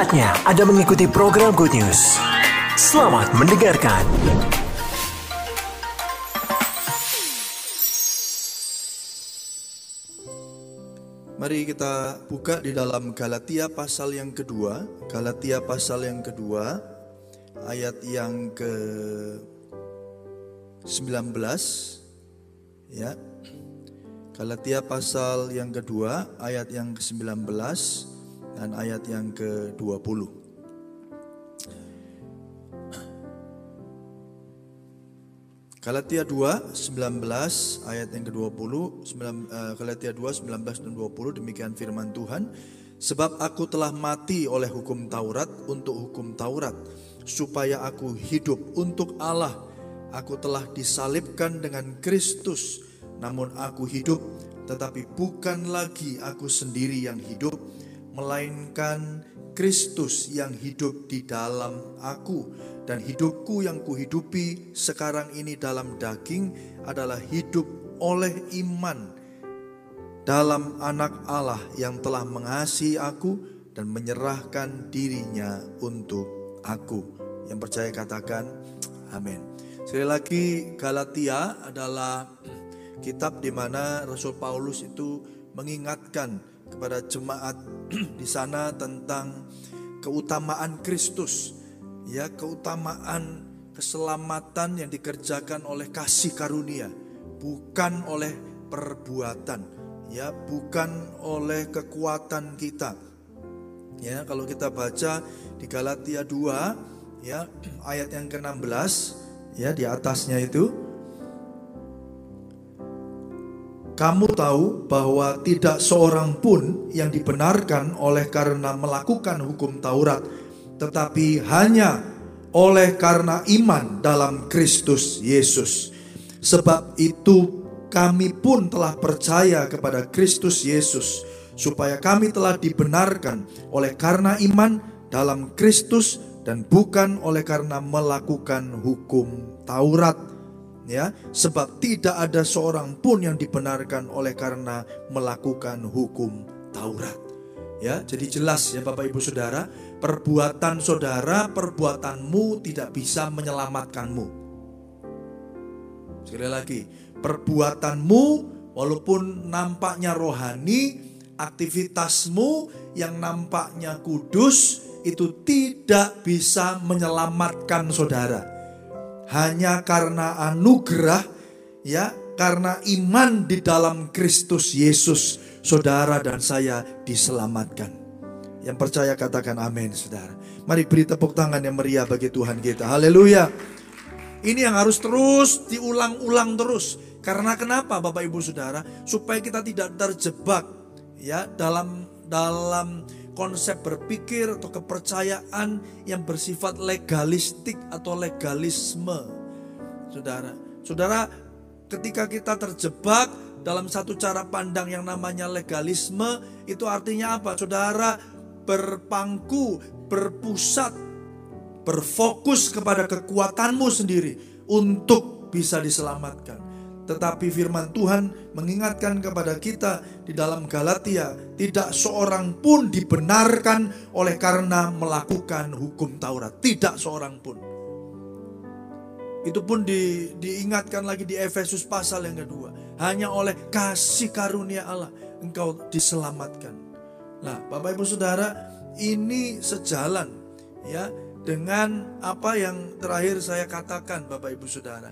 Saatnya Anda mengikuti program Good News. Selamat mendengarkan. Mari kita buka di dalam Galatia pasal yang kedua, Galatia pasal yang kedua, ayat yang ke 19 ya. Galatia pasal yang kedua, ayat yang ke-19 dan ayat yang ke-20. Galatia 2 19 ayat yang ke-20 uh, Galatia 2 19 dan 20 demikian firman Tuhan. Sebab aku telah mati oleh hukum Taurat untuk hukum Taurat supaya aku hidup untuk Allah. Aku telah disalibkan dengan Kristus namun aku hidup tetapi bukan lagi aku sendiri yang hidup melainkan Kristus yang hidup di dalam aku dan hidupku yang kuhidupi sekarang ini dalam daging adalah hidup oleh iman dalam anak Allah yang telah mengasihi aku dan menyerahkan dirinya untuk aku. Yang percaya katakan amin. Sekali lagi Galatia adalah kitab di mana Rasul Paulus itu mengingatkan kepada jemaat di sana tentang keutamaan Kristus ya keutamaan keselamatan yang dikerjakan oleh kasih karunia bukan oleh perbuatan ya bukan oleh kekuatan kita. Ya kalau kita baca di Galatia 2 ya ayat yang ke-16 ya di atasnya itu kamu tahu bahwa tidak seorang pun yang dibenarkan oleh karena melakukan hukum Taurat tetapi hanya oleh karena iman dalam Kristus Yesus. Sebab itu kami pun telah percaya kepada Kristus Yesus supaya kami telah dibenarkan oleh karena iman dalam Kristus dan bukan oleh karena melakukan hukum Taurat ya sebab tidak ada seorang pun yang dibenarkan oleh karena melakukan hukum Taurat ya jadi jelas ya Bapak Ibu Saudara perbuatan saudara, perbuatanmu tidak bisa menyelamatkanmu. Sekali lagi, perbuatanmu walaupun nampaknya rohani, aktivitasmu yang nampaknya kudus itu tidak bisa menyelamatkan saudara. Hanya karena anugerah ya, karena iman di dalam Kristus Yesus, saudara dan saya diselamatkan. Yang percaya katakan amin, saudara. Mari beri tepuk tangan yang meriah bagi Tuhan kita. Haleluya. Ini yang harus terus diulang-ulang terus. Karena kenapa Bapak Ibu Saudara? Supaya kita tidak terjebak ya dalam dalam konsep berpikir atau kepercayaan yang bersifat legalistik atau legalisme. Saudara, Saudara, ketika kita terjebak dalam satu cara pandang yang namanya legalisme, itu artinya apa? Saudara berpangku, berpusat, berfokus kepada kekuatanmu sendiri untuk bisa diselamatkan. Tetapi firman Tuhan mengingatkan kepada kita di dalam Galatia, tidak seorang pun dibenarkan oleh karena melakukan hukum Taurat. Tidak seorang pun. Itu pun di, diingatkan lagi di Efesus pasal yang kedua. Hanya oleh kasih karunia Allah engkau diselamatkan. Nah, Bapak Ibu Saudara, ini sejalan ya dengan apa yang terakhir saya katakan Bapak Ibu Saudara,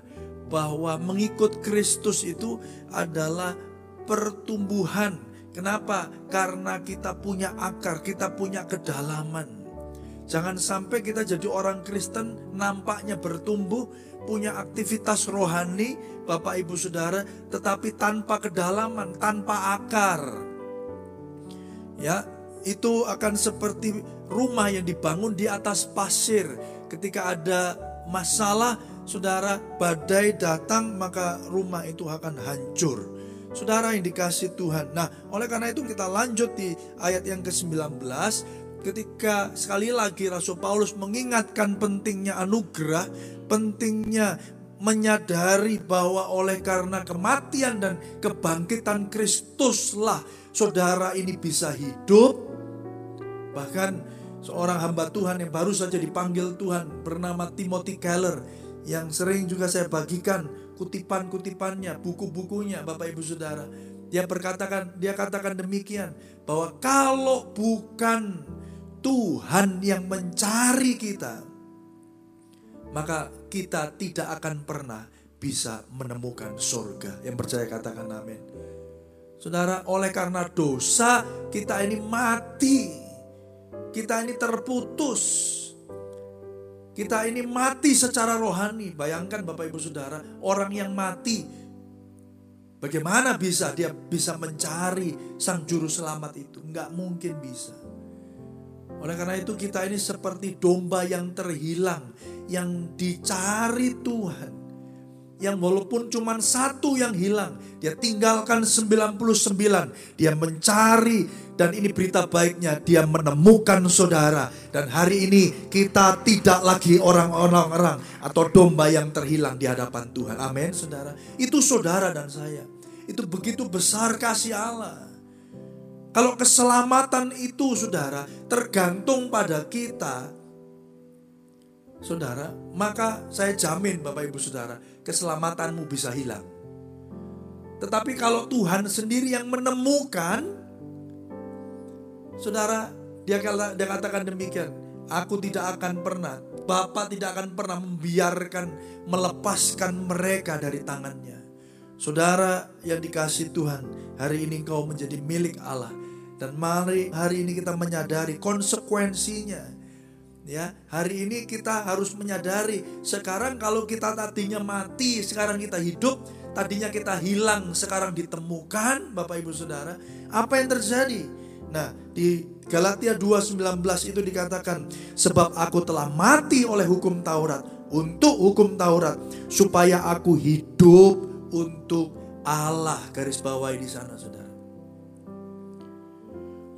bahwa mengikut Kristus itu adalah pertumbuhan. Kenapa? Karena kita punya akar, kita punya kedalaman. Jangan sampai kita jadi orang Kristen nampaknya bertumbuh, punya aktivitas rohani, Bapak Ibu Saudara, tetapi tanpa kedalaman, tanpa akar ya itu akan seperti rumah yang dibangun di atas pasir. Ketika ada masalah, saudara, badai datang, maka rumah itu akan hancur. Saudara yang dikasih Tuhan. Nah, oleh karena itu kita lanjut di ayat yang ke-19 ketika sekali lagi Rasul Paulus mengingatkan pentingnya anugerah, pentingnya menyadari bahwa oleh karena kematian dan kebangkitan Kristuslah saudara ini bisa hidup. Bahkan seorang hamba Tuhan yang baru saja dipanggil Tuhan bernama Timothy Keller yang sering juga saya bagikan kutipan-kutipannya, buku-bukunya Bapak Ibu Saudara. Dia berkatakan, dia katakan demikian bahwa kalau bukan Tuhan yang mencari kita, maka kita tidak akan pernah bisa menemukan surga. Yang percaya katakan amin. Saudara, oleh karena dosa kita ini mati. Kita ini terputus. Kita ini mati secara rohani. Bayangkan Bapak Ibu Saudara, orang yang mati Bagaimana bisa dia bisa mencari sang juru selamat itu? Enggak mungkin bisa. Oleh karena itu kita ini seperti domba yang terhilang, yang dicari Tuhan yang walaupun cuma satu yang hilang, dia tinggalkan 99, dia mencari dan ini berita baiknya, dia menemukan saudara dan hari ini kita tidak lagi orang-orang atau domba yang terhilang di hadapan Tuhan. Amin, saudara. Itu saudara dan saya. Itu begitu besar kasih Allah. Kalau keselamatan itu saudara tergantung pada kita, saudara, maka saya jamin Bapak Ibu Saudara, keselamatanmu bisa hilang. Tetapi kalau Tuhan sendiri yang menemukan, saudara, dia, dia katakan demikian, aku tidak akan pernah, Bapak tidak akan pernah membiarkan, melepaskan mereka dari tangannya. Saudara yang dikasih Tuhan, hari ini kau menjadi milik Allah. Dan mari hari ini kita menyadari konsekuensinya Ya, hari ini kita harus menyadari sekarang kalau kita tadinya mati, sekarang kita hidup, tadinya kita hilang, sekarang ditemukan, Bapak Ibu Saudara. Apa yang terjadi? Nah, di Galatia 2:19 itu dikatakan, "Sebab aku telah mati oleh hukum Taurat untuk hukum Taurat supaya aku hidup untuk Allah." Garis bawahi di sana, Saudara.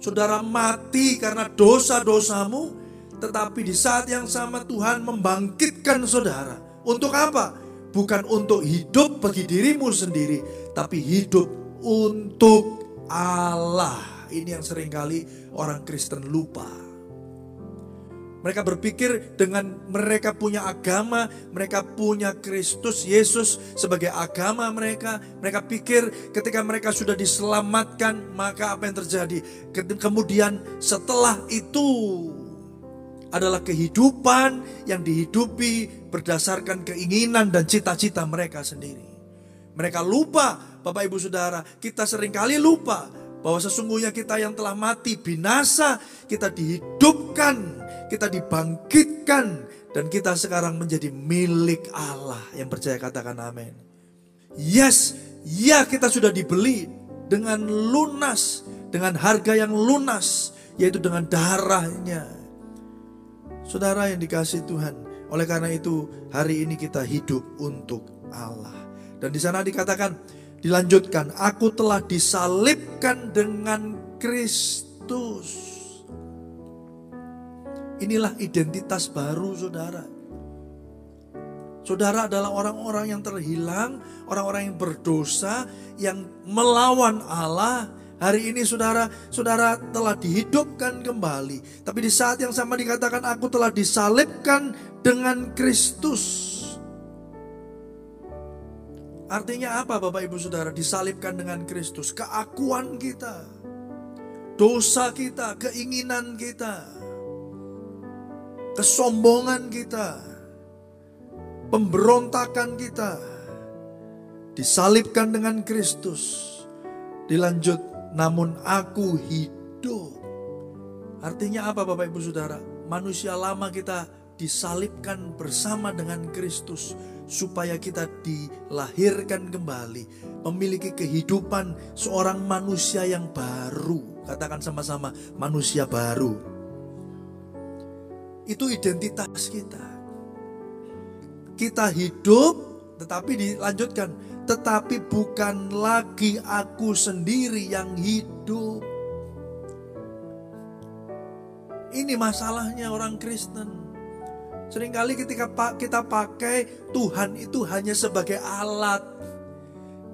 Saudara mati karena dosa-dosamu, tetapi di saat yang sama Tuhan membangkitkan saudara. Untuk apa? Bukan untuk hidup bagi dirimu sendiri, tapi hidup untuk Allah. Ini yang sering kali orang Kristen lupa. Mereka berpikir dengan mereka punya agama, mereka punya Kristus Yesus sebagai agama mereka. Mereka pikir ketika mereka sudah diselamatkan, maka apa yang terjadi? Kemudian setelah itu adalah kehidupan yang dihidupi berdasarkan keinginan dan cita-cita mereka sendiri. Mereka lupa, Bapak Ibu Saudara, kita sering kali lupa bahwa sesungguhnya kita yang telah mati binasa, kita dihidupkan, kita dibangkitkan, dan kita sekarang menjadi milik Allah. Yang percaya katakan amin. Yes, ya kita sudah dibeli dengan lunas, dengan harga yang lunas, yaitu dengan darahnya Saudara yang dikasih Tuhan, oleh karena itu hari ini kita hidup untuk Allah. Dan di sana dikatakan, dilanjutkan, aku telah disalibkan dengan Kristus. Inilah identitas baru saudara. Saudara adalah orang-orang yang terhilang, orang-orang yang berdosa, yang melawan Allah, Hari ini saudara, saudara telah dihidupkan kembali. Tapi di saat yang sama dikatakan aku telah disalibkan dengan Kristus. Artinya apa Bapak Ibu Saudara? Disalibkan dengan Kristus. Keakuan kita. Dosa kita, keinginan kita. Kesombongan kita. Pemberontakan kita. Disalibkan dengan Kristus. Dilanjut namun aku hidup. Artinya apa Bapak Ibu Saudara? Manusia lama kita disalibkan bersama dengan Kristus supaya kita dilahirkan kembali, memiliki kehidupan seorang manusia yang baru. Katakan sama-sama, manusia baru. Itu identitas kita. Kita hidup tetapi dilanjutkan tetapi bukan lagi aku sendiri yang hidup. Ini masalahnya orang Kristen. Seringkali ketika kita pakai Tuhan itu hanya sebagai alat.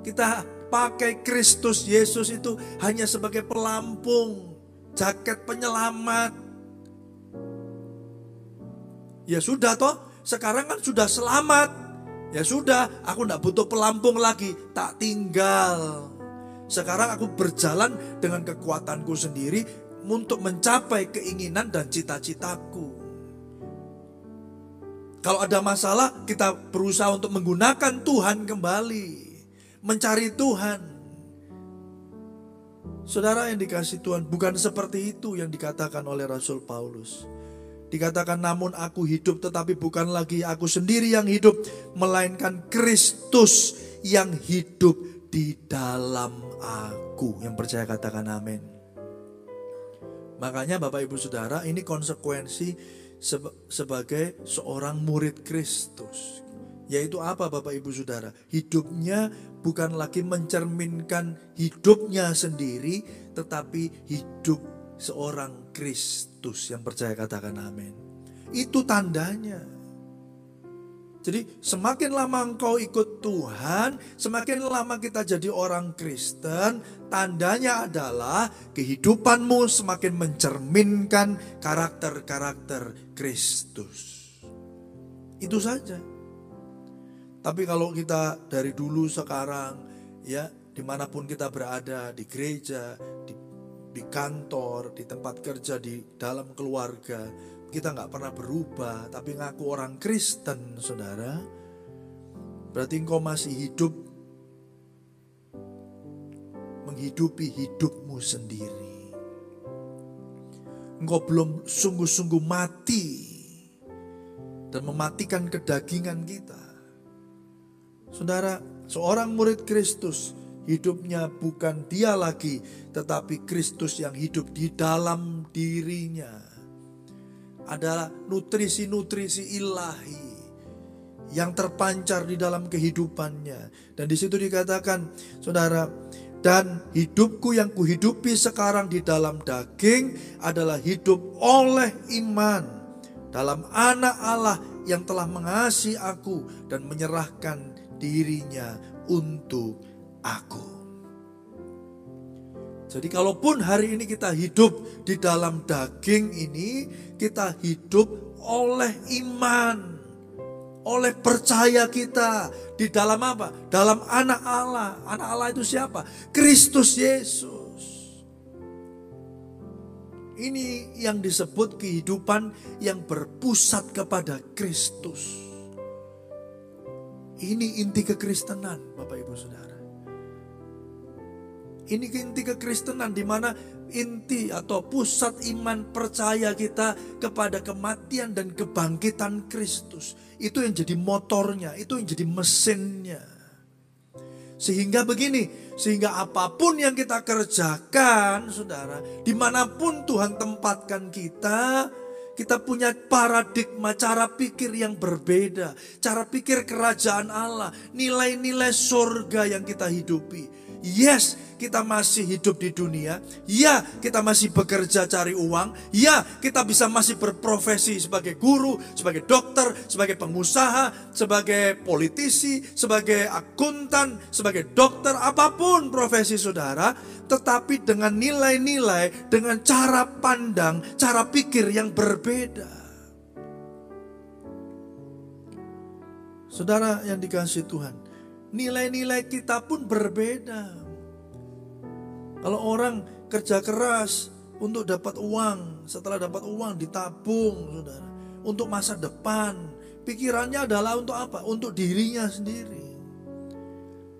Kita pakai Kristus Yesus itu hanya sebagai pelampung, jaket penyelamat. Ya sudah toh, sekarang kan sudah selamat. Ya sudah, aku tidak butuh pelampung lagi, tak tinggal. Sekarang aku berjalan dengan kekuatanku sendiri untuk mencapai keinginan dan cita-citaku. Kalau ada masalah, kita berusaha untuk menggunakan Tuhan kembali, mencari Tuhan. Saudara yang dikasih Tuhan, bukan seperti itu yang dikatakan oleh Rasul Paulus. Dikatakan namun aku hidup tetapi bukan lagi aku sendiri yang hidup. Melainkan Kristus yang hidup di dalam aku. Yang percaya katakan amin. Makanya Bapak Ibu Saudara ini konsekuensi sebagai seorang murid Kristus. Yaitu apa Bapak Ibu Saudara? Hidupnya bukan lagi mencerminkan hidupnya sendiri tetapi hidup seorang Kristus yang percaya katakan amin. Itu tandanya. Jadi semakin lama engkau ikut Tuhan, semakin lama kita jadi orang Kristen, tandanya adalah kehidupanmu semakin mencerminkan karakter-karakter Kristus. Itu saja. Tapi kalau kita dari dulu sekarang, ya di mana pun kita berada, di gereja, di di kantor, di tempat kerja, di dalam keluarga, kita nggak pernah berubah, tapi ngaku orang Kristen, saudara, berarti engkau masih hidup menghidupi hidupmu sendiri. Engkau belum sungguh-sungguh mati dan mematikan kedagingan kita. Saudara, seorang murid Kristus hidupnya bukan dia lagi, tetapi Kristus yang hidup di dalam dirinya. Adalah nutrisi-nutrisi ilahi yang terpancar di dalam kehidupannya. Dan di situ dikatakan, saudara, dan hidupku yang kuhidupi sekarang di dalam daging adalah hidup oleh iman dalam anak Allah yang telah mengasihi aku dan menyerahkan dirinya untuk aku. Jadi kalaupun hari ini kita hidup di dalam daging ini, kita hidup oleh iman. Oleh percaya kita di dalam apa? Dalam anak Allah. Anak Allah itu siapa? Kristus Yesus. Ini yang disebut kehidupan yang berpusat kepada Kristus. Ini inti kekristenan, Bapak Ibu Saudara. Ini inti kekristenan di mana inti atau pusat iman percaya kita kepada kematian dan kebangkitan Kristus. Itu yang jadi motornya, itu yang jadi mesinnya. Sehingga begini, sehingga apa pun yang kita kerjakan, saudara, di mana pun Tuhan tempatkan kita, kita punya paradigma cara pikir yang berbeda, cara pikir kerajaan Allah, nilai-nilai surga yang kita hidupi. Yes, kita masih hidup di dunia. Ya, kita masih bekerja cari uang. Ya, kita bisa masih berprofesi sebagai guru, sebagai dokter, sebagai pengusaha, sebagai politisi, sebagai akuntan, sebagai dokter, apa pun profesi saudara. Tetapi dengan nilai-nilai, dengan cara pandang, cara pikir yang berbeda. Saudara yang dikasih Tuhan, nilai-nilai kita pun berbeda. Kalau orang kerja keras untuk dapat uang, setelah dapat uang ditabung, saudara, untuk masa depan. Pikirannya adalah untuk apa? Untuk dirinya sendiri.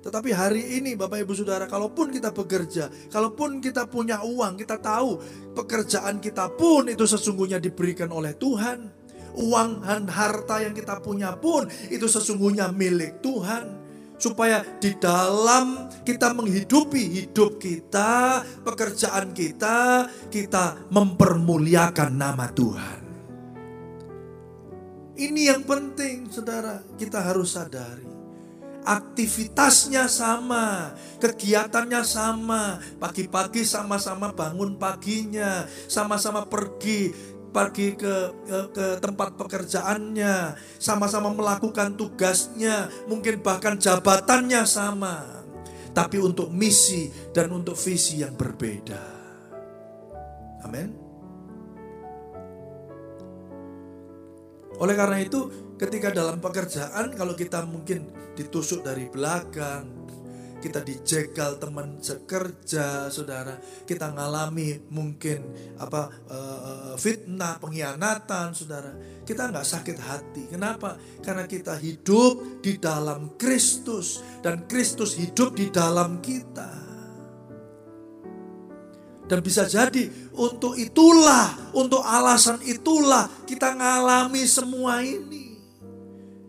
Tetapi hari ini Bapak Ibu Saudara, kalaupun kita bekerja, kalaupun kita punya uang, kita tahu pekerjaan kita pun itu sesungguhnya diberikan oleh Tuhan. Uang dan harta yang kita punya pun itu sesungguhnya milik Tuhan supaya di dalam kita menghidupi hidup kita, pekerjaan kita, kita mempermuliakan nama Tuhan. Ini yang penting, saudara, kita harus sadari. Aktivitasnya sama, kegiatannya sama. Pagi-pagi sama-sama bangun paginya, sama-sama pergi pergi ke, ke, ke tempat pekerjaannya, sama-sama melakukan tugasnya, mungkin bahkan jabatannya sama, tapi untuk misi dan untuk visi yang berbeda. Amin. Oleh karena itu, ketika dalam pekerjaan kalau kita mungkin ditusuk dari belakang, kita dijegal teman sekerja, saudara, kita ngalami mungkin apa uh, fitnah, pengkhianatan, saudara, kita nggak sakit hati. Kenapa? Karena kita hidup di dalam Kristus dan Kristus hidup di dalam kita. Dan bisa jadi untuk itulah, untuk alasan itulah kita ngalami semua ini.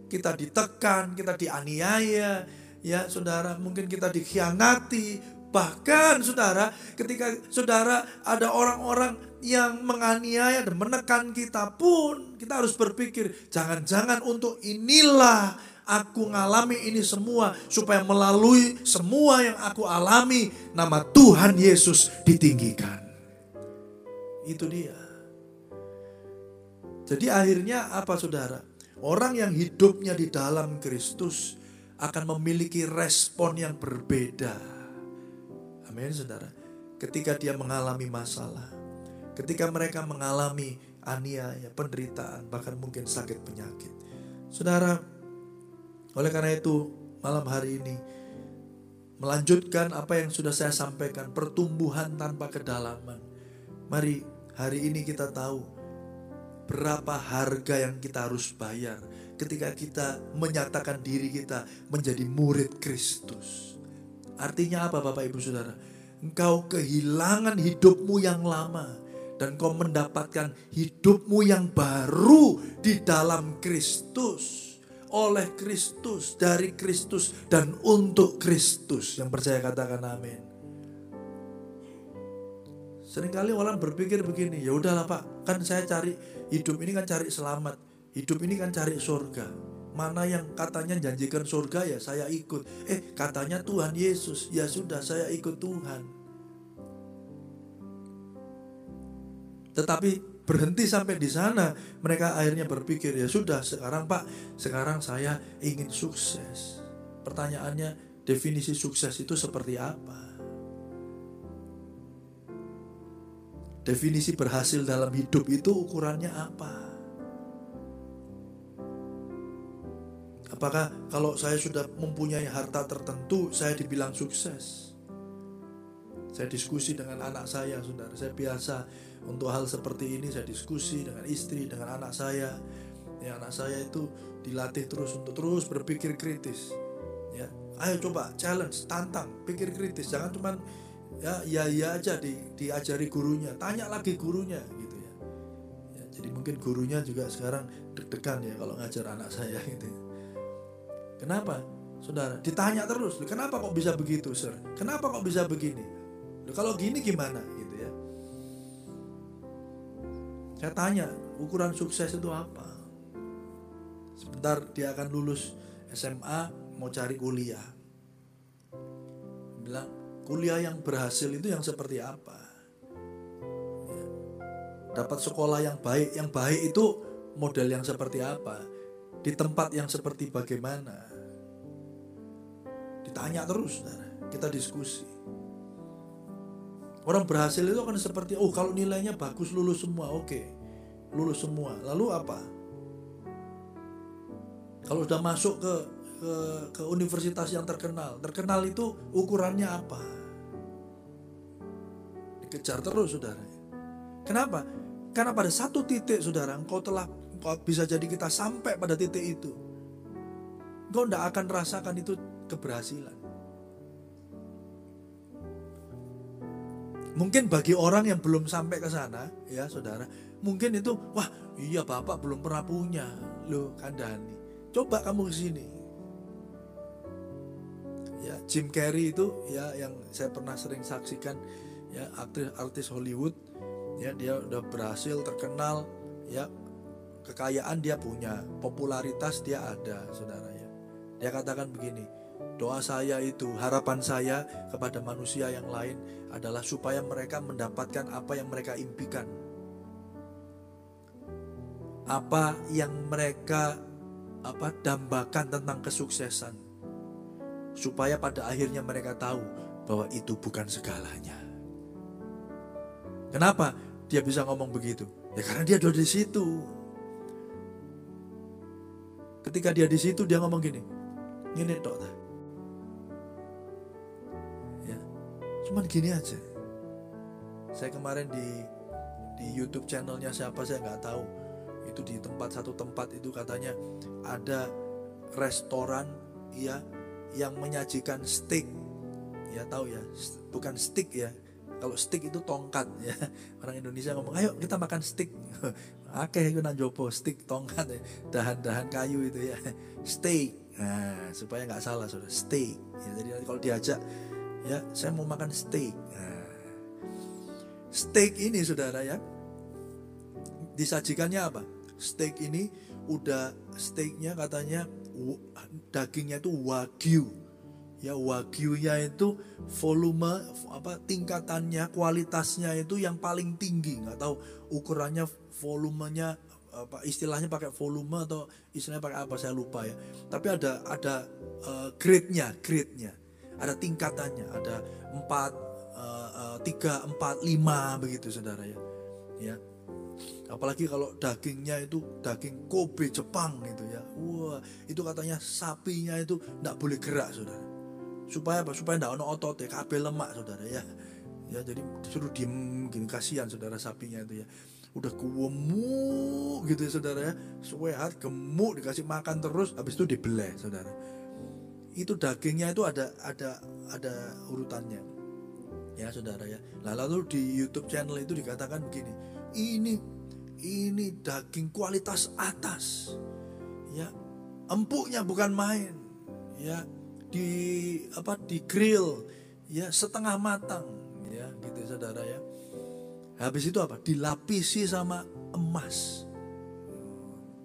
Kita ditekan, kita dianiaya, ya saudara, mungkin kita dikhianati. Bahkan saudara, ketika saudara ada orang-orang yang menganiaya dan menekan kita pun, kita harus berpikir, jangan-jangan untuk inilah aku ngalami ini semua supaya melalui semua yang aku alami nama Tuhan Yesus ditinggikan. Itu dia. Jadi akhirnya apa saudara? Orang yang hidupnya di dalam Kristus akan memiliki respon yang berbeda. Amin saudara. Ketika dia mengalami masalah. Ketika mereka mengalami aniaya, penderitaan, bahkan mungkin sakit penyakit. Saudara, oleh karena itu, malam hari ini melanjutkan apa yang sudah saya sampaikan, pertumbuhan tanpa kedalaman. Mari hari ini kita tahu berapa harga yang kita harus bayar ketika kita menyatakan diri kita menjadi murid Kristus. Artinya apa Bapak Ibu Saudara? Engkau kehilangan hidupmu yang lama dan kau mendapatkan hidupmu yang baru di dalam Kristus oleh Kristus, dari Kristus, dan untuk Kristus. Yang percaya katakan amin. Seringkali orang berpikir begini, ya udahlah Pak, kan saya cari hidup ini kan cari selamat, hidup ini kan cari surga. Mana yang katanya janjikan surga ya saya ikut. Eh katanya Tuhan Yesus, ya sudah saya ikut Tuhan. Tetapi berhenti sampai di sana. Mereka akhirnya berpikir, ya sudah sekarang Pak, sekarang saya ingin sukses. Pertanyaannya, definisi sukses itu seperti apa? Definisi berhasil dalam hidup itu ukurannya apa? Apakah kalau saya sudah mempunyai harta tertentu, saya dibilang sukses? Saya diskusi dengan anak saya, saudara. Saya biasa untuk hal seperti ini saya diskusi dengan istri, dengan anak saya. Ya, anak saya itu dilatih terus untuk terus berpikir kritis. Ya, ayo coba challenge, tantang, pikir kritis. Jangan cuma ya ya ya aja di, diajari gurunya, tanya lagi gurunya gitu ya. ya. Jadi mungkin gurunya juga sekarang deg-degan ya kalau ngajar anak saya gitu. Ya. Kenapa? Saudara, ditanya terus, kenapa kok bisa begitu, Sir? Kenapa kok bisa begini? Kalau gini gimana? Saya tanya, ukuran sukses itu apa? Sebentar dia akan lulus SMA, mau cari kuliah. Bilang, kuliah yang berhasil itu yang seperti apa? Ya. Dapat sekolah yang baik, yang baik itu model yang seperti apa? Di tempat yang seperti bagaimana? Ditanya terus, kita diskusi. Orang berhasil itu akan seperti, oh kalau nilainya bagus lulus semua, oke. Okay. Lulus semua. Lalu apa? Kalau sudah masuk ke, ke ke universitas yang terkenal, terkenal itu ukurannya apa? Dikejar terus saudara. Kenapa? Karena pada satu titik saudara, engkau telah engkau bisa jadi kita sampai pada titik itu. Engkau tidak akan rasakan itu keberhasilan. Mungkin bagi orang yang belum sampai ke sana, ya saudara, mungkin itu, wah iya bapak belum pernah punya, loh kandani. Coba kamu ke sini. Ya Jim Carrey itu ya yang saya pernah sering saksikan, ya artis artis Hollywood, ya dia udah berhasil terkenal, ya kekayaan dia punya, popularitas dia ada, saudara ya. Dia katakan begini, doa saya itu, harapan saya kepada manusia yang lain adalah supaya mereka mendapatkan apa yang mereka impikan. Apa yang mereka apa dambakan tentang kesuksesan. Supaya pada akhirnya mereka tahu bahwa itu bukan segalanya. Kenapa dia bisa ngomong begitu? Ya karena dia ada di situ. Ketika dia di situ dia ngomong gini, ini dok, cuman gini aja. Saya kemarin di di YouTube channelnya siapa saya nggak tahu. Itu di tempat satu tempat itu katanya ada restoran ya yang menyajikan steak. Ya tahu ya? Bukan steak ya. Kalau stick itu tongkat ya. Orang Indonesia ngomong ayo kita makan stick oke itu jopo stick tongkat ya. Dahan-dahan kayu itu ya. Steak. Nah supaya nggak salah sudah steak. Ya, jadi kalau diajak ya saya mau makan steak. Nah, steak ini saudara ya disajikannya apa? Steak ini udah steaknya katanya dagingnya itu wagyu. Ya wagyunya itu volume apa tingkatannya kualitasnya itu yang paling tinggi. Nggak tahu ukurannya volumenya apa istilahnya pakai volume atau istilahnya pakai apa saya lupa ya. Tapi ada ada uh, grade-nya grade-nya ada tingkatannya ada empat uh, uh, tiga empat lima begitu saudara ya. Ya. Apalagi kalau dagingnya itu daging Kobe Jepang gitu ya. Wah itu katanya sapinya itu tidak boleh gerak saudara. Supaya apa? Supaya tidak ono otot ya. Lemak saudara ya. Ya jadi disuruh diem gini. Kasihan saudara sapinya itu ya. Udah gemuk gitu ya saudara ya. Sehat gemuk dikasih makan terus habis itu dibeleh saudara itu dagingnya itu ada ada ada urutannya. Ya saudara ya. Nah, lalu di YouTube channel itu dikatakan begini ini ini daging kualitas atas. Ya empuknya bukan main. Ya di apa di grill. Ya setengah matang. Ya gitu saudara ya. Habis itu apa? Dilapisi sama emas.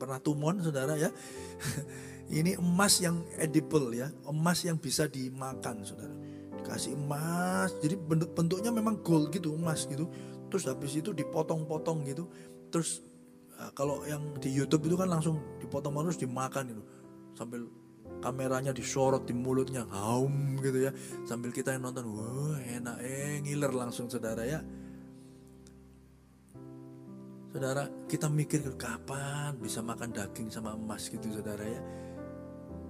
Pernah tumon saudara ya ini emas yang edible ya emas yang bisa dimakan saudara. Dikasih emas jadi bentuk bentuknya memang gold gitu emas gitu. Terus habis itu dipotong-potong gitu. Terus kalau yang di YouTube itu kan langsung dipotong terus dimakan itu sambil kameranya disorot di mulutnya haum gitu ya. Sambil kita yang nonton wah enak eh ngiler langsung saudara ya. Saudara kita mikir kapan bisa makan daging sama emas gitu saudara ya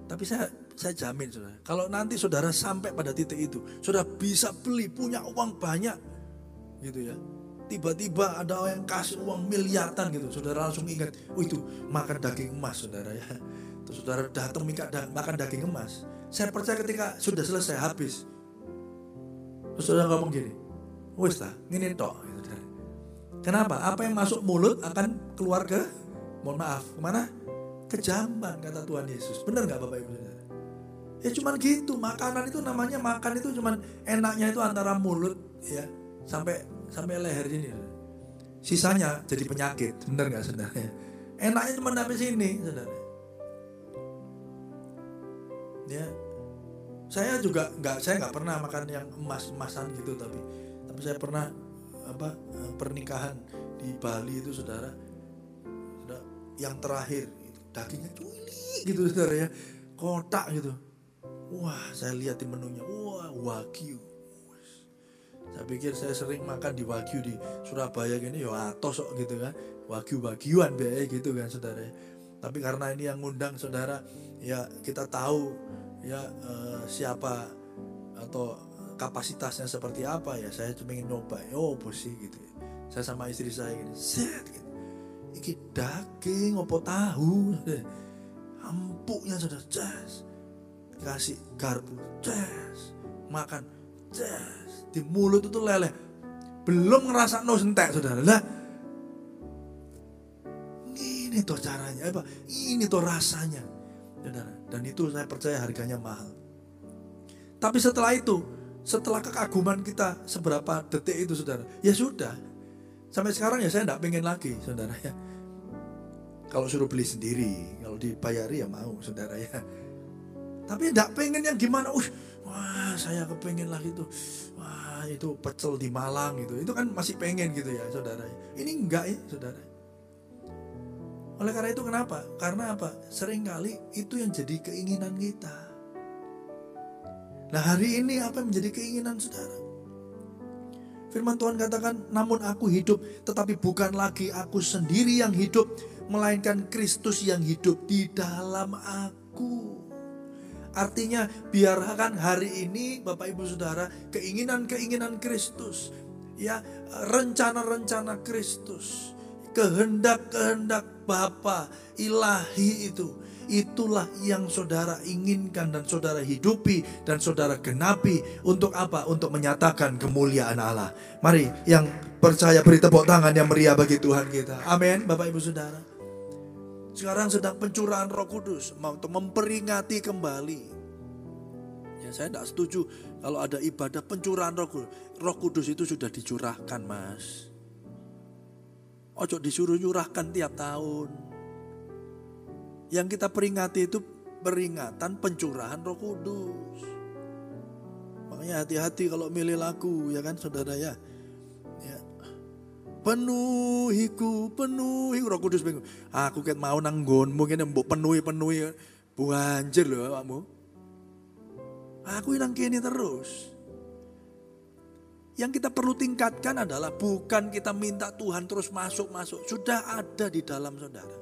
tapi saya saya jamin saudara kalau nanti saudara sampai pada titik itu saudara bisa beli punya uang banyak gitu ya tiba-tiba ada yang kasih uang miliaran gitu saudara langsung ingat oh itu makan daging emas saudara ya Terus saudara datang minta makan daging emas. Saya percaya ketika sudah selesai habis. Terus saudara ngomong gini, wes lah, ini. Gitu, Kenapa? Apa yang masuk mulut akan keluar ke, mohon maaf, ke mana? Ke jamban kata Tuhan Yesus. Benar nggak Bapak Ibu Saudara? Ya cuman gitu, makanan itu namanya makan itu cuman enaknya itu antara mulut ya sampai sampai leher ini. Sisanya jadi penyakit, benar nggak saudara? Enaknya cuma sampai sini, saudara ya saya juga nggak saya nggak pernah makan yang emas emasan gitu tapi tapi saya pernah apa eh, pernikahan di Bali itu saudara yang terakhir dagingnya culik gitu saudara ya. Kotak gitu. Wah saya lihat di menunya. Wah wagyu. Saya pikir saya sering makan di wagyu di Surabaya gini ya atos gitu kan. Wagyu wagyuan be gitu kan saudara tapi karena ini yang ngundang saudara ya kita tahu ya uh, siapa atau kapasitasnya seperti apa ya. Saya cuma ingin nyoba. Oh bos sih gitu saya sama istri saya gini gitu daging opo tahu empuknya sudah jas kasih garpu jas makan jas di mulut itu leleh belum ngerasa no sentek saudara lah ini tuh caranya apa ini tuh rasanya saudara. Dan itu saya percaya harganya mahal. Tapi setelah itu, setelah kekaguman kita seberapa detik itu saudara, ya sudah. Sampai sekarang ya saya tidak pengen lagi saudara ya. Kalau suruh beli sendiri, kalau dibayari ya mau saudara ya. Tapi tidak pengen yang gimana, uh, wah saya kepengen lagi tuh, wah itu pecel di Malang gitu, itu kan masih pengen gitu ya saudara. Ini enggak ya saudara. Oleh karena itu kenapa? Karena apa? Seringkali itu yang jadi keinginan kita. Nah hari ini apa yang menjadi keinginan saudara? Firman Tuhan katakan, namun aku hidup, tetapi bukan lagi aku sendiri yang hidup, melainkan Kristus yang hidup di dalam aku. Artinya biarkan hari ini Bapak Ibu Saudara keinginan-keinginan Kristus ya rencana-rencana Kristus kehendak-kehendak Bapa ilahi itu itulah yang saudara inginkan dan saudara hidupi dan saudara genapi untuk apa? Untuk menyatakan kemuliaan Allah. Mari yang percaya beri tepuk tangan yang meriah bagi Tuhan kita. Amin, Bapak Ibu Saudara. Sekarang sedang pencurahan Roh Kudus untuk memperingati kembali. Ya, saya tidak setuju kalau ada ibadah pencurahan Roh Kudus. Roh Kudus itu sudah dicurahkan, Mas. Ojo disuruh curahkan tiap tahun. Yang kita peringati itu peringatan pencurahan Roh Kudus. Makanya hati-hati kalau milih lagu ya kan saudara ya. ya. Penuhiku, penuhi Roh Kudus bingung. Aku ket mau nanggon mungkin mbok penuhi penuhi banjir loh awakmu. Aku nang kene terus. Yang kita perlu tingkatkan adalah bukan kita minta Tuhan terus masuk-masuk. Sudah ada di dalam saudara.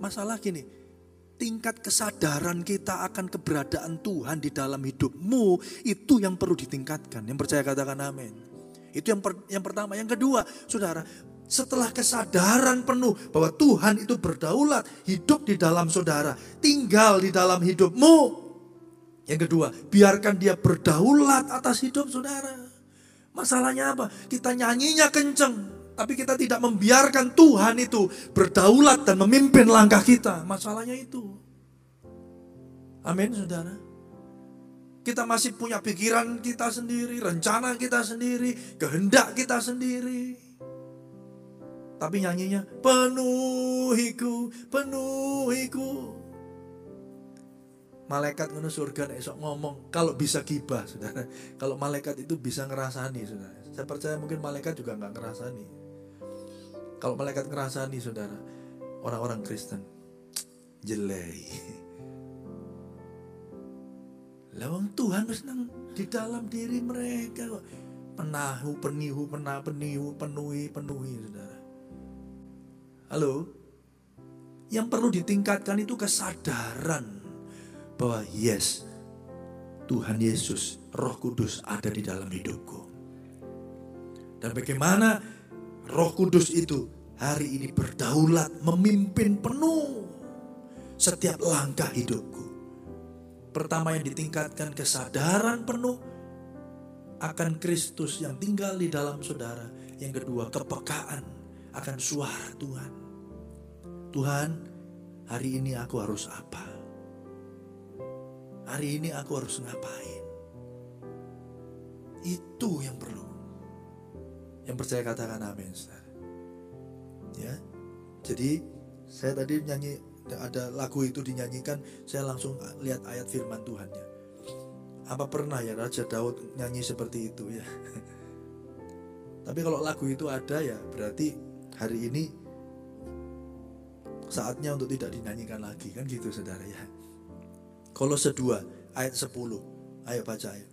Masalah gini, tingkat kesadaran kita akan keberadaan Tuhan di dalam hidupmu itu yang perlu ditingkatkan. Yang percaya katakan amin. Itu yang per, yang pertama. Yang kedua, Saudara, setelah kesadaran penuh bahwa Tuhan itu berdaulat, hidup di dalam saudara, tinggal di dalam hidupmu. Yang kedua, biarkan dia berdaulat atas hidup saudara. Masalahnya apa? Kita nyanyinya kenceng, tapi kita tidak membiarkan Tuhan itu berdaulat dan memimpin langkah kita. Masalahnya itu. Amin, saudara. Kita masih punya pikiran kita sendiri, rencana kita sendiri, kehendak kita sendiri. Tapi nyanyinya, penuhiku, penuhiku. Malaikat ngono surga esok ngomong kalau bisa gibah saudara. Kalau malaikat itu bisa ngerasani saudara. Saya percaya mungkin malaikat juga nggak ngerasani. Kalau malaikat ngerasani saudara, orang-orang Kristen jelek. Lawang Tuhan senang di dalam diri mereka kok. Penahu, penihu, penah, penihu, penuhi, penuhi saudara. Halo? Yang perlu ditingkatkan itu kesadaran bahwa yes, Tuhan Yesus, Roh Kudus ada di dalam hidupku. Dan bagaimana Roh Kudus itu hari ini berdaulat memimpin penuh setiap langkah hidupku. Pertama yang ditingkatkan kesadaran penuh akan Kristus yang tinggal di dalam saudara. Yang kedua kepekaan akan suara Tuhan. Tuhan, hari ini aku harus apa? Hari ini aku harus ngapain? Itu yang perlu. Yang percaya katakan amin. Ya. Jadi saya tadi nyanyi ada lagu itu dinyanyikan, saya langsung lihat ayat firman Tuhan ya. Apa pernah ya Raja Daud nyanyi seperti itu ya? Tapi kalau lagu itu ada ya berarti hari ini saatnya untuk tidak dinyanyikan lagi kan gitu saudara ya. Kalau sedua ayat 10. Ayo baca ayat.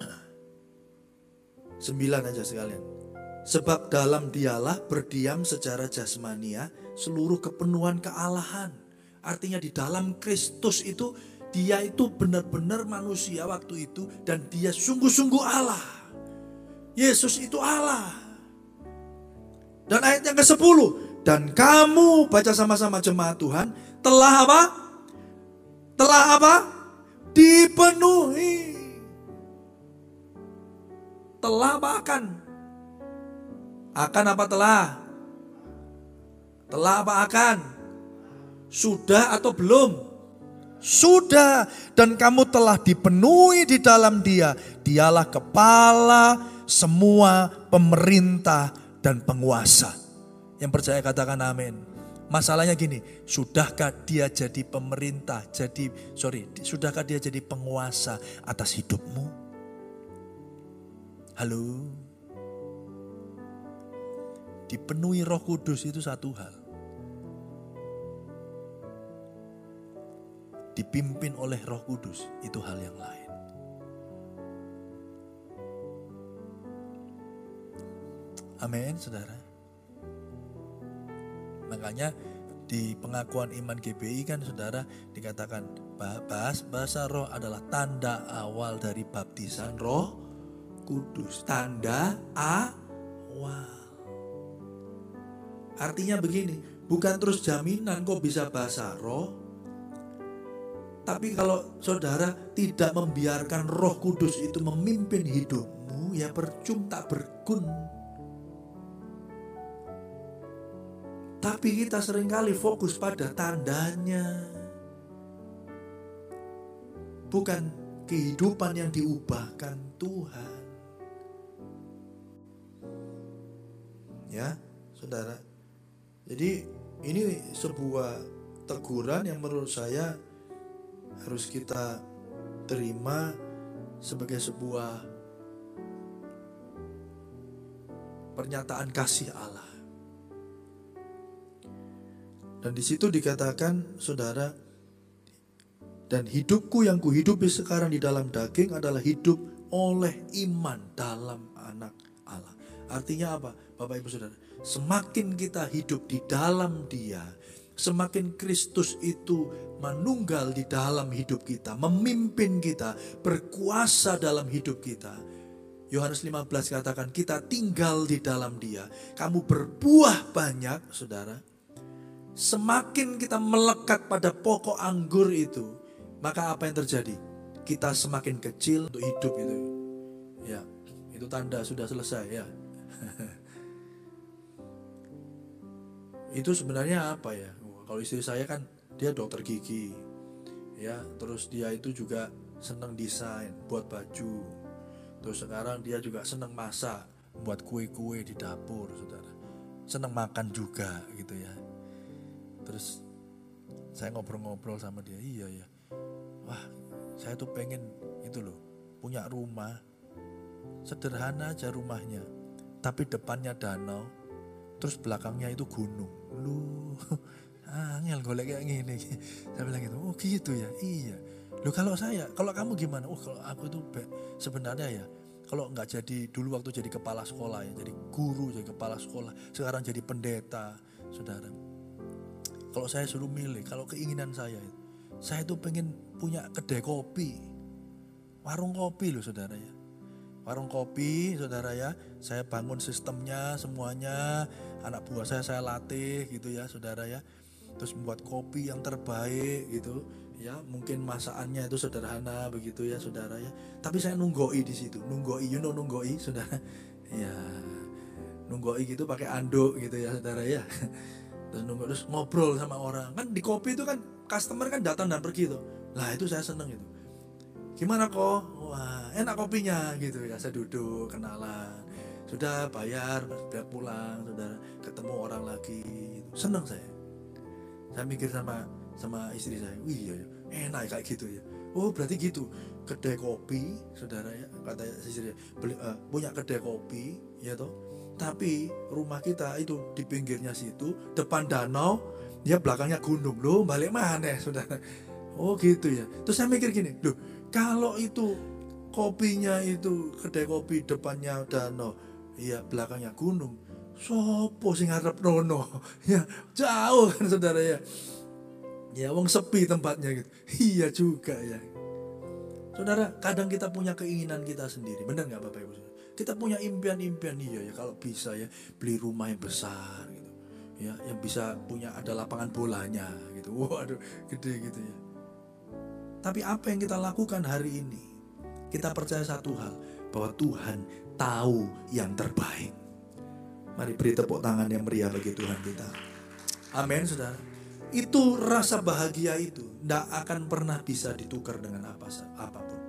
Sembilan aja sekalian. Sebab dalam dialah berdiam secara jasmania seluruh kepenuhan kealahan. Artinya di dalam Kristus itu dia itu benar-benar manusia waktu itu dan dia sungguh-sungguh Allah. Yesus itu Allah. Dan ayat yang ke-10, dan kamu baca sama-sama jemaat Tuhan, telah apa? Telah apa? Dipenuhi telah apa akan? Apa telah? Telah apa akan? Sudah atau belum? Sudah dan kamu telah dipenuhi di dalam dia. Dialah kepala semua pemerintah dan penguasa. Yang percaya katakan amin. Masalahnya gini, sudahkah dia jadi pemerintah, jadi sorry, sudahkah dia jadi penguasa atas hidupmu? Halo dipenuhi Roh Kudus itu satu hal. Dipimpin oleh Roh Kudus itu hal yang lain. Amin, saudara. Makanya di pengakuan iman GBI kan saudara dikatakan bahas bahasa roh adalah tanda awal dari baptisan roh kudus. Tanda awal. Artinya begini, bukan terus jaminan kok bisa bahasa roh. Tapi kalau saudara tidak membiarkan roh kudus itu memimpin hidupmu, ya percuma tak bergun. Tapi kita sering kali fokus pada tandanya. Bukan kehidupan yang diubahkan Tuhan. Ya, saudara. Jadi ini sebuah teguran yang menurut saya harus kita terima sebagai sebuah pernyataan kasih Allah. Dan di situ dikatakan, saudara, dan hidupku yang kuhidupi sekarang di dalam daging adalah hidup oleh iman dalam anak Allah. Artinya apa, Bapak Ibu Saudara? Semakin kita hidup di dalam Dia, semakin Kristus itu menunggal di dalam hidup kita, memimpin kita, berkuasa dalam hidup kita. Yohanes 15 katakan kita tinggal di dalam Dia. Kamu berbuah banyak, Saudara Semakin kita melekat pada pokok anggur itu, maka apa yang terjadi? Kita semakin kecil untuk hidup itu. Ya, itu tanda sudah selesai ya. itu sebenarnya apa ya? Kalau istri saya kan dia dokter gigi. Ya, terus dia itu juga senang desain buat baju. Terus sekarang dia juga senang masak, buat kue-kue di dapur, Saudara. Senang makan juga gitu ya terus saya ngobrol-ngobrol sama dia iya ya wah saya tuh pengen itu loh punya rumah sederhana aja rumahnya tapi depannya danau terus belakangnya itu gunung lu angel golek kayak gini. Saya bilang gitu oh gitu ya? Iya. Lo kalau saya kalau kamu gimana? Oh kalau aku tuh sebenarnya ya kalau nggak jadi dulu waktu jadi kepala sekolah ya jadi guru jadi kepala sekolah sekarang jadi pendeta saudara. Kalau saya suruh milih, kalau keinginan saya, saya tuh pengen punya kedai kopi, warung kopi loh saudara ya. Warung kopi, saudara ya, saya bangun sistemnya semuanya, anak buah saya saya latih gitu ya, saudara ya. Terus membuat kopi yang terbaik gitu, ya. Mungkin masakannya itu sederhana begitu ya saudara ya. Tapi saya nunggoi di situ. Nunggoi you know nunggoi saudara. Ya nunggoi gitu pakai anduk gitu ya saudara ya. Terus nunggu terus ngobrol sama orang. Kan di kopi itu kan customer kan datang dan pergi tuh. Lah itu saya seneng itu gimana kok? Wah enak kopinya gitu ya. Saya duduk kenalan. Sudah bayar sudah pulang sudah ketemu orang lagi. Seneng saya. Saya mikir sama sama istri saya wih ya, enak kayak gitu ya. Oh berarti gitu. Kedai kopi saudara ya kata istri beli, uh, punya kedai kopi ya toh. Tapi rumah kita itu di pinggirnya situ, depan danau, ya belakangnya gunung. Loh, balik mana saudara? Oh gitu ya. Terus saya mikir gini, loh kalau itu kopinya itu kedai kopi depannya danau, ya belakangnya gunung. Sopo sing ngarep nono? Ya jauh kan saudara ya. Ya wong sepi tempatnya gitu. Iya juga ya. Saudara, kadang kita punya keinginan kita sendiri. Benar nggak Bapak Ibu? Kita punya impian-impian iya ya kalau bisa ya beli rumah yang besar gitu. Ya, yang bisa punya ada lapangan bolanya gitu. Waduh, gede gitu ya. Tapi apa yang kita lakukan hari ini? Kita percaya satu hal, bahwa Tuhan tahu yang terbaik. Mari beri tepuk tangan yang meriah bagi Tuhan kita. Amin, saudara. Itu rasa bahagia itu tidak akan pernah bisa ditukar dengan apa apa pun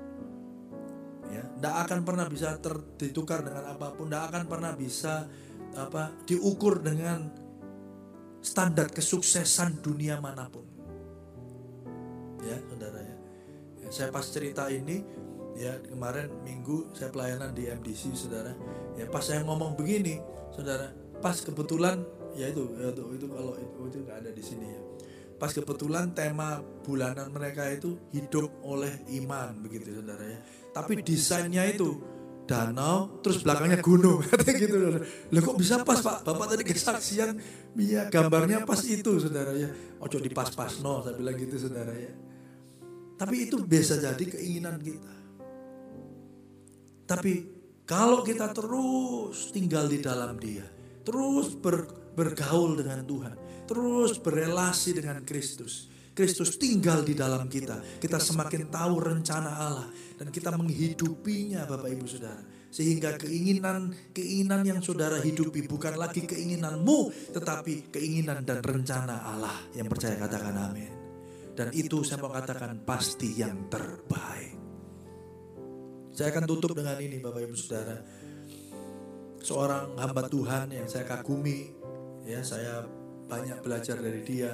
ya tidak akan pernah bisa ter, ditukar dengan apa pun tidak akan pernah bisa apa diukur dengan standar kesuksesan dunia mana pun ya saudara ya, saya pas cerita ini ya kemarin minggu saya pelayanan di MDC saudara ya pas saya ngomong begini saudara pas kebetulan ya itu ya itu, itu kalau itu itu nggak ada di sini ya pas kebetulan tema bulanan mereka itu hidup oleh iman begitu saudara ya tapi desainnya itu danau, terus belakangnya gunung, katanya gitu. Loh kok bisa pas Pak? Bapak tadi kesaksian, iya gambarnya pas itu saudara ya. Ojo di pas-pas no, saya bilang gitu saudara ya. Tapi itu biasa jadi keinginan kita. Tapi kalau kita terus tinggal di dalam dia, terus ber, bergaul dengan Tuhan, terus berelasi dengan Kristus, Kristus tinggal di dalam kita. Kita semakin tahu rencana Allah dan kita menghidupinya Bapak Ibu Saudara. Sehingga keinginan-keinginan yang saudara hidupi bukan lagi keinginanmu tetapi keinginan dan rencana Allah. Yang percaya katakan amin. Dan itu saya mau katakan pasti yang terbaik. Saya akan tutup dengan ini Bapak Ibu Saudara. Seorang hamba Tuhan yang saya kagumi, ya saya banyak belajar dari dia.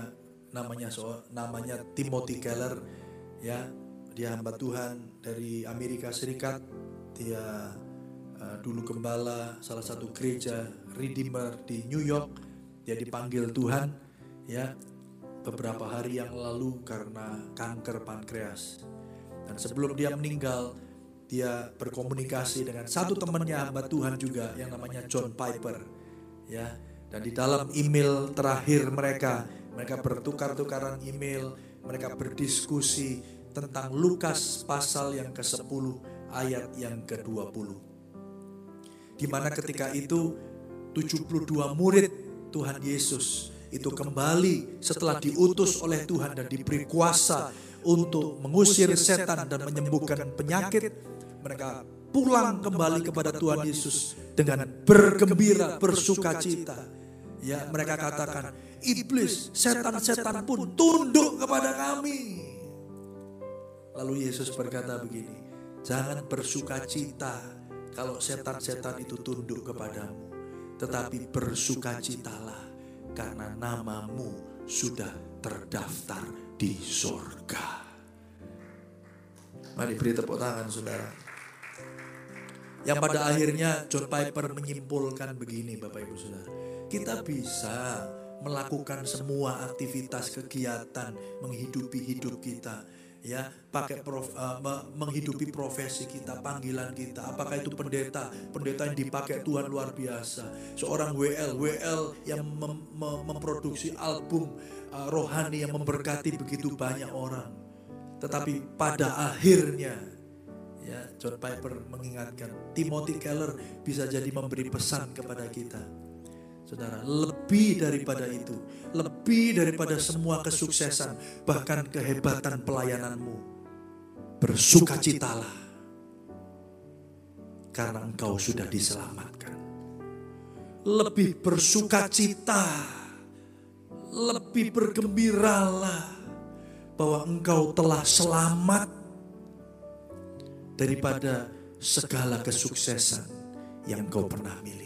Namanya so, namanya Timothy Keller ya. Dia hamba Tuhan dari Amerika Serikat. Dia uh, dulu gembala salah satu gereja Redeemer di New York. Dia dipanggil Tuhan ya beberapa hari yang lalu karena kanker pankreas dan sebelum dia meninggal dia berkomunikasi dengan satu temannya hamba Tuhan juga yang namanya John Piper ya dan di dalam email terakhir mereka mereka bertukar-tukaran email, mereka berdiskusi tentang Lukas pasal yang ke-10 ayat yang ke-20. Di mana ketika itu 72 murid Tuhan Yesus itu kembali setelah diutus oleh Tuhan dan diberi kuasa untuk mengusir setan dan menyembuhkan penyakit, mereka pulang kembali kepada Tuhan Yesus dengan bergembira, bersuka cita. Ya, mereka katakan, iblis, setan-setan pun tunduk kepada kami. Lalu Yesus berkata begini, jangan bersuka cita kalau setan-setan itu tunduk kepadamu. Tetapi bersukacitalah karena namamu sudah terdaftar di surga. Mari beri tepuk tangan saudara. Yang pada akhirnya John Piper menyimpulkan begini Bapak Ibu Saudara. Kita bisa melakukan semua aktivitas kegiatan menghidupi hidup kita ya pakai prof, uh, menghidupi profesi kita panggilan kita. Apakah itu pendeta? Pendeta yang dipakai Tuhan luar biasa. Seorang WL WL yang mem, mem, memproduksi album uh, rohani yang memberkati begitu banyak orang. Tetapi pada akhirnya ya John Piper mengingatkan Timothy Keller bisa jadi memberi pesan kepada kita Saudara, lebih daripada itu, lebih daripada semua kesuksesan, bahkan kehebatan pelayananmu, bersukacitalah karena engkau sudah diselamatkan. Lebih bersukacita, lebih bergembiralah bahwa engkau telah selamat daripada segala kesuksesan yang kau pernah miliki.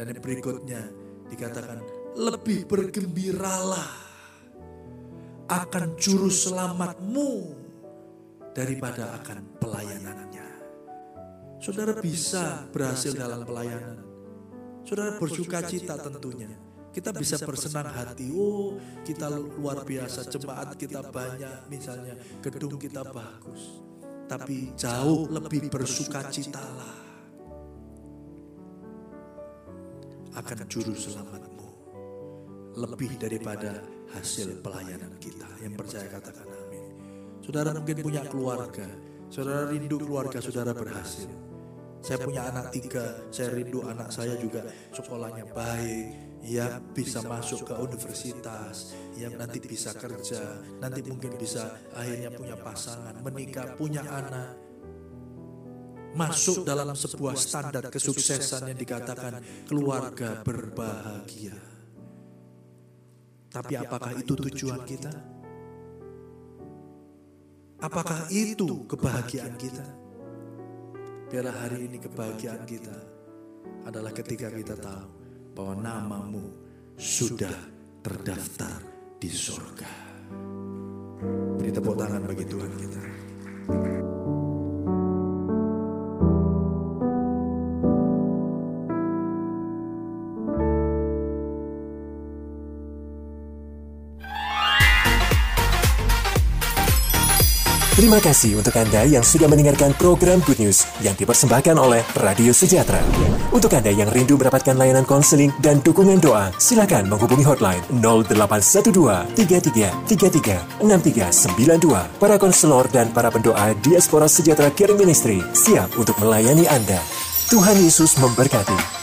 Dan yang berikutnya dikatakan lebih bergembiralah akan juru selamatmu daripada akan pelayanannya. Saudara bisa berhasil dalam pelayanan. Saudara bersuka cita tentunya. Kita bisa bersenang hati, oh kita luar biasa, jemaat kita banyak, misalnya gedung kita bagus. Tapi jauh lebih bersuka citalah akan juru selamatmu. Lebih daripada hasil pelayanan kita. Yang percaya katakan amin. Saudara mungkin punya keluarga. Saudara rindu keluarga saudara berhasil. Saya punya anak tiga, saya rindu anak saya juga sekolahnya baik, ya bisa masuk ke universitas, yang nanti bisa kerja, nanti mungkin bisa akhirnya punya pasangan, menikah, punya anak, masuk dalam sebuah standar kesuksesan yang dikatakan keluarga berbahagia. Tapi apakah itu tujuan kita? Apakah itu kebahagiaan kita? Biarlah hari ini kebahagiaan kita adalah ketika kita tahu bahwa namamu sudah terdaftar di surga. Beri tepuk tangan bagi Tuhan kita. Terima kasih untuk Anda yang sudah mendengarkan program Good News yang dipersembahkan oleh Radio Sejahtera. Untuk Anda yang rindu mendapatkan layanan konseling dan dukungan doa, silakan menghubungi hotline 0812 33 33 6392. Para konselor dan para pendoa Diaspora Sejahtera Caring Ministry siap untuk melayani Anda. Tuhan Yesus memberkati.